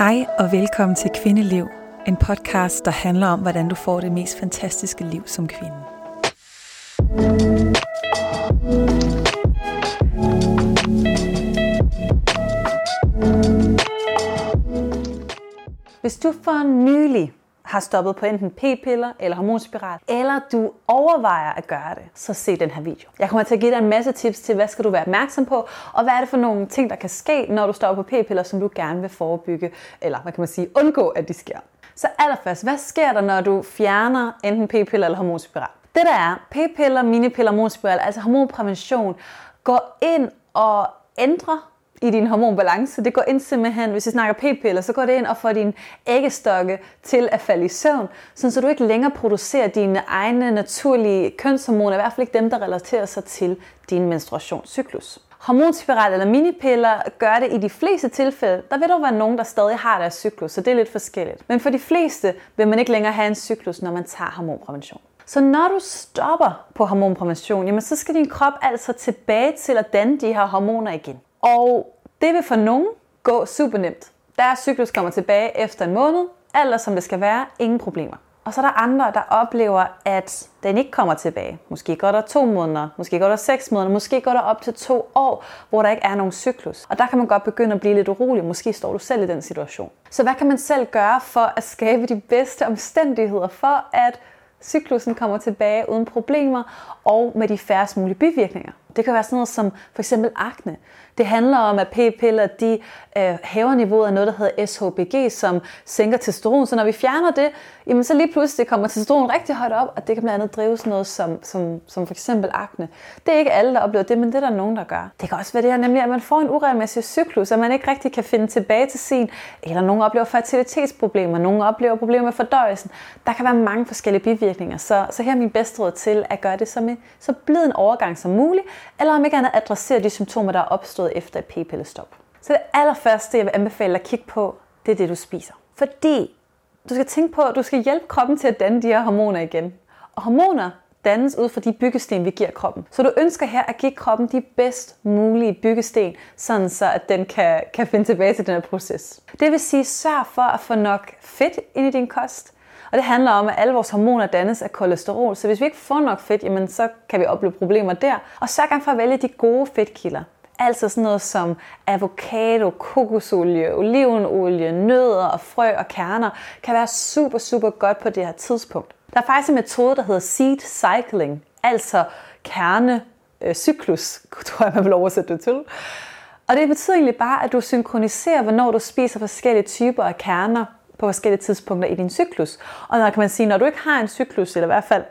Hej og velkommen til Kvindeliv, en podcast, der handler om, hvordan du får det mest fantastiske liv som kvinde. Hvis du for nylig har stoppet på enten p-piller eller hormonspiral, eller du overvejer at gøre det, så se den her video. Jeg kommer til at give dig en masse tips til, hvad skal du være opmærksom på, og hvad er det for nogle ting, der kan ske, når du stopper på p-piller, som du gerne vil forebygge, eller hvad kan man sige, undgå, at de sker. Så allerførst, hvad sker der, når du fjerner enten p-piller eller hormonspiral? Det der er, p-piller, minipiller, hormonspiral, altså hormonprævention, går ind og ændrer i din hormonbalance. Det går ind simpelthen, hvis vi snakker p-piller, så går det ind og får din æggestokke til at falde i søvn, så du ikke længere producerer dine egne naturlige kønshormoner, i hvert fald ikke dem, der relaterer sig til din menstruationscyklus. Hormonspiral eller minipiller gør det i de fleste tilfælde. Der vil der være nogen, der stadig har deres cyklus, så det er lidt forskelligt. Men for de fleste vil man ikke længere have en cyklus, når man tager hormonprævention. Så når du stopper på hormonprævention, jamen så skal din krop altså tilbage til at danne de her hormoner igen. Og det vil for nogen gå super nemt. Deres cyklus kommer tilbage efter en måned, alt som det skal være, ingen problemer. Og så er der andre, der oplever, at den ikke kommer tilbage. Måske går der to måneder, måske går der seks måneder, måske går der op til to år, hvor der ikke er nogen cyklus. Og der kan man godt begynde at blive lidt urolig. Måske står du selv i den situation. Så hvad kan man selv gøre for at skabe de bedste omstændigheder for, at cyklusen kommer tilbage uden problemer og med de færrest mulige bivirkninger? Det kan være sådan noget som for eksempel akne. Det handler om, at p-piller de øh, hæver niveauet af noget, der hedder SHBG, som sænker testosteron. Så når vi fjerner det, jamen så lige pludselig kommer testosteron rigtig højt op, og det kan blandt andet drive sådan noget som, som, som for eksempel akne. Det er ikke alle, der oplever det, men det er der nogen, der gør. Det kan også være det her, nemlig at man får en uregelmæssig cyklus, at man ikke rigtig kan finde tilbage til sin, eller nogen oplever fertilitetsproblemer, nogen oplever problemer med fordøjelsen. Der kan være mange forskellige bivirkninger, så, så her er min bedste råd til at gøre det som en, så blid en overgang som muligt, eller om ikke andet adressere de symptomer, der er opstået efter et p-pillestop. Så det allerførste, jeg vil anbefale dig at kigge på, det er det, du spiser. Fordi du skal tænke på, at du skal hjælpe kroppen til at danne de her hormoner igen. Og hormoner dannes ud fra de byggesten, vi giver kroppen. Så du ønsker her at give kroppen de bedst mulige byggesten, sådan så at den kan, kan finde tilbage til den her proces. Det vil sige, sørg for at få nok fedt ind i din kost, og det handler om, at alle vores hormoner dannes af kolesterol, så hvis vi ikke får nok fedt, jamen så kan vi opleve problemer der. Og sørg gang for at vælge de gode fedtkilder. Altså sådan noget som avocado, kokosolie, olivenolie, nødder og frø og kerner kan være super, super godt på det her tidspunkt. Der er faktisk en metode, der hedder seed cycling, altså kernecyklus, øh, tror jeg, man vil oversætte det til. Og det betyder egentlig bare, at du synkroniserer, hvornår du spiser forskellige typer af kerner på forskellige tidspunkter i din cyklus. Og når kan man sige, når du ikke har en cyklus, eller i hvert fald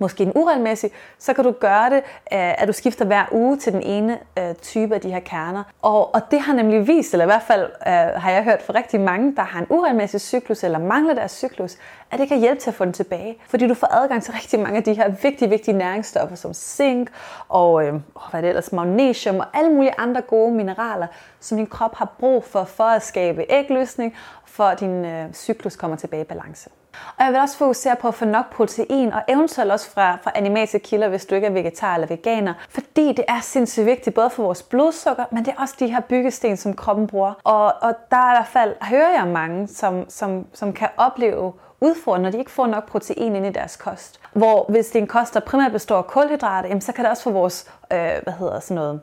måske en uregelmæssig, så kan du gøre det, øh, at du skifter hver uge til den ene øh, type af de her kerner. Og, og det har nemlig vist, eller i hvert fald øh, har jeg hørt fra rigtig mange, der har en uregelmæssig cyklus eller mangler deres cyklus, at det kan hjælpe til at få den tilbage. Fordi du får adgang til rigtig mange af de her vigtige, vigtige næringsstoffer som zink og øh, hvad er det ellers, magnesium og alle mulige andre gode mineraler, som din krop har brug for for at skabe ægløsning, for at din øh, cyklus kommer tilbage i balance. Og jeg vil også fokusere på at få nok protein, og eventuelt også fra, fra animalske kilder, hvis du ikke er vegetar eller veganer. Fordi det er sindssygt vigtigt, både for vores blodsukker, men det er også de her byggesten, som kroppen bruger. Og, og der er i hvert fald, hører jeg mange, som, som, som kan opleve udfordringer, når de ikke får nok protein ind i deres kost. Hvor hvis det er en kost, der primært består af kulhydrater, jamen, så kan det også få vores, øh, hvad hedder sådan noget,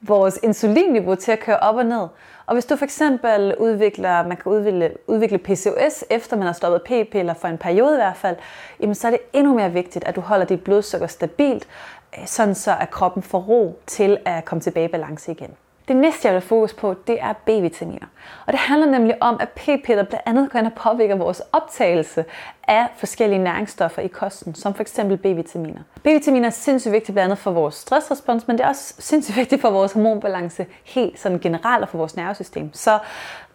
vores insulinniveau til at køre op og ned. Og hvis du for eksempel udvikler, man kan udvikle, udvikle PCOS, efter man har stoppet p-piller for en periode i hvert fald, jamen så er det endnu mere vigtigt, at du holder dit blodsukker stabilt, øh, sådan så at kroppen får ro til at komme tilbage i balance igen. Det næste, jeg vil fokus på, det er B-vitaminer. Og det handler nemlig om, at p-piller blandt andet går ind og påvirker vores optagelse af forskellige næringsstoffer i kosten, som for eksempel B-vitaminer. B-vitaminer er sindssygt vigtigt blandt andet for vores stressrespons, men det er også sindssygt vigtigt for vores hormonbalance helt sådan generelt og for vores nervesystem. Så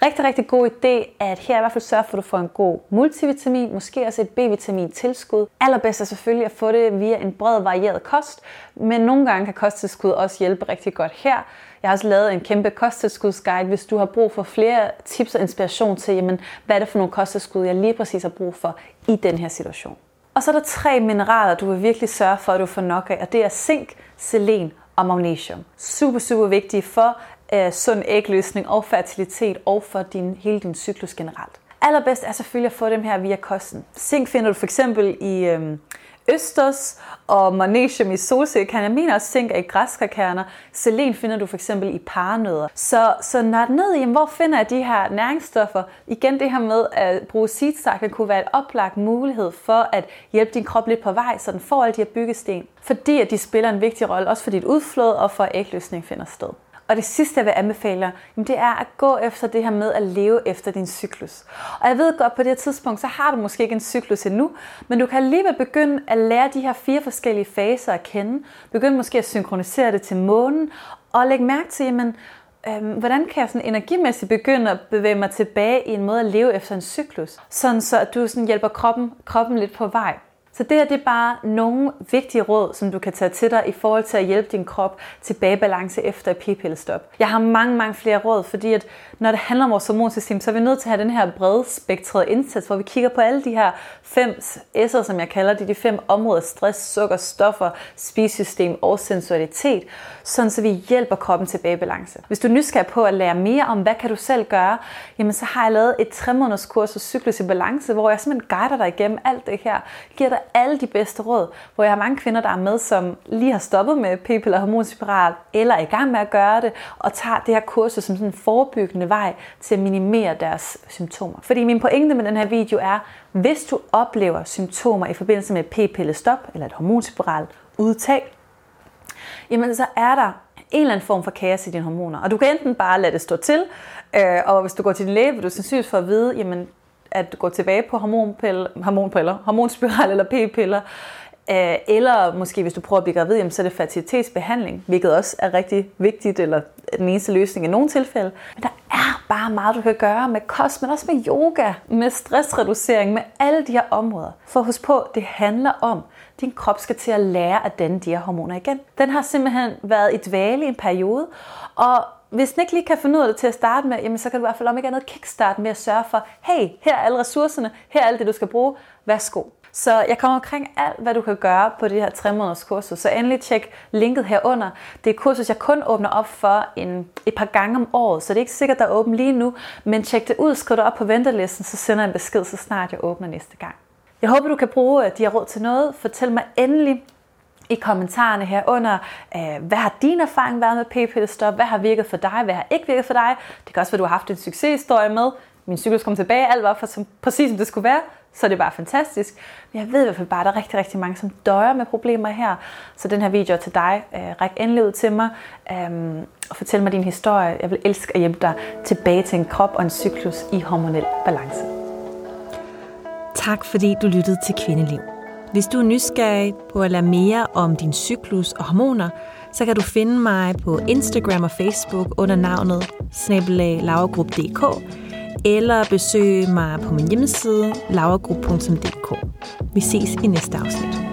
rigtig, rigtig god idé, at her i hvert fald sørge for, at du får en god multivitamin, måske også et B-vitamin tilskud. Allerbedst er selvfølgelig at få det via en bred varieret kost, men nogle gange kan kosttilskud også hjælpe rigtig godt her. Jeg har også lavet en kæmpe kosttilskudsguide, hvis du har brug for flere tips og inspiration til, jamen, hvad er det for nogle kosttilskud, jeg lige præcis har brug for i den her situation. Og så er der tre mineraler, du vil virkelig sørge for, at du får nok af, og det er zink, selen og magnesium. Super, super vigtige for øh, sund ægløsning og fertilitet og for din, hele din cyklus generelt. Allerbedst er selvfølgelig at få dem her via kosten. Zink finder du for eksempel i øh, østers og magnesium i solsikkekerner. Jeg mener også zink er i græskarkerner. Selen finder du for eksempel i paranødder. Så, så når ned i, hvor finder jeg de her næringsstoffer? Igen det her med at bruge seedsakken kunne være et oplagt mulighed for at hjælpe din krop lidt på vej, så den får alle de her byggesten. Fordi at de spiller en vigtig rolle, også for dit udflod og for at ægløsning finder sted. Og det sidste, jeg vil anbefale dig, det er at gå efter det her med at leve efter din cyklus. Og jeg ved godt, på det her tidspunkt, så har du måske ikke en cyklus endnu, men du kan alligevel begynde at lære de her fire forskellige faser at kende. Begynd måske at synkronisere det til månen, og lægge mærke til, jamen, øhm, hvordan kan jeg sådan energimæssigt begynde at bevæge mig tilbage i en måde at leve efter en cyklus, sådan så at du sådan hjælper kroppen, kroppen lidt på vej. Så det her det er bare nogle vigtige råd, som du kan tage til dig i forhold til at hjælpe din krop tilbage balance efter et p-pillestop. Jeg har mange, mange flere råd, fordi at når det handler om vores hormonsystem, så er vi nødt til at have den her brede spektrede indsats, hvor vi kigger på alle de her fem S'er, som jeg kalder det, de fem områder, stress, sukker, stoffer, spisesystem og sensualitet, sådan så vi hjælper kroppen tilbage balance. Hvis du er nysgerrig på at lære mere om, hvad kan du selv gøre, jamen så har jeg lavet et 3 måneders kurs cyklus i balance, hvor jeg simpelthen guider dig igennem alt det her, giver dig alle de bedste råd, hvor jeg har mange kvinder, der er med, som lige har stoppet med p-piller og hormonspiral, eller er i gang med at gøre det, og tager det her kursus som sådan en forebyggende vej til at minimere deres symptomer. Fordi min pointe med den her video er, hvis du oplever symptomer i forbindelse med p-pillestop eller et hormonspiral udtag, jamen så er der en eller anden form for kaos i dine hormoner. Og du kan enten bare lade det stå til, øh, og hvis du går til din læge, vil du sandsynligvis få at vide, jamen at gå tilbage på hormonpiller, hormonpiller, hormonspiral eller p-piller, øh, eller måske hvis du prøver at blive gravid, så er det fertilitetsbehandling, hvilket også er rigtig vigtigt, eller den eneste løsning i nogle tilfælde. Men der er bare meget, du kan gøre med kost, men også med yoga, med stressreducering, med alle de her områder. For husk på, det handler om, at din krop skal til at lære at danne de her hormoner igen. Den har simpelthen været i dvale i en periode, og hvis den ikke lige kan finde ud af det til at starte med, jamen så kan du i hvert fald om ikke andet kickstart med at sørge for, hey, her er alle ressourcerne, her er alt det, du skal bruge, værsgo. Så jeg kommer omkring alt, hvad du kan gøre på det her 3 måneders kursus. Så endelig tjek linket herunder. Det er et kursus, jeg kun åbner op for en, et par gange om året, så det er ikke sikkert, der er åbent lige nu. Men tjek det ud, skriv det op på ventelisten, så sender jeg en besked, så snart jeg åbner næste gang. Jeg håber, du kan bruge de her råd til noget. Fortæl mig endelig, i kommentarerne herunder. øh, hvad har din erfaring været med p-pillestop, hvad har virket for dig, hvad har ikke virket for dig. Det kan også være, du har haft en succeshistorie med, min cyklus kom tilbage, alt var for, som, præcis som det skulle være, så det er bare fantastisk. Men jeg ved i hvert fald bare, at der er rigtig, rigtig mange, som døjer med problemer her. Så den her video er til dig. Øh, ræk endelig ud til mig øhm, og fortæl mig din historie. Jeg vil elske at hjælpe dig tilbage til en krop og en cyklus i hormonel balance. Tak fordi du lyttede til Kvindeliv. Hvis du er nysgerrig på at lære mere om din cyklus og hormoner, så kan du finde mig på Instagram og Facebook under navnet snabelaglaugrup.dk eller besøge mig på min hjemmeside lavergrup.dk. Vi ses i næste afsnit.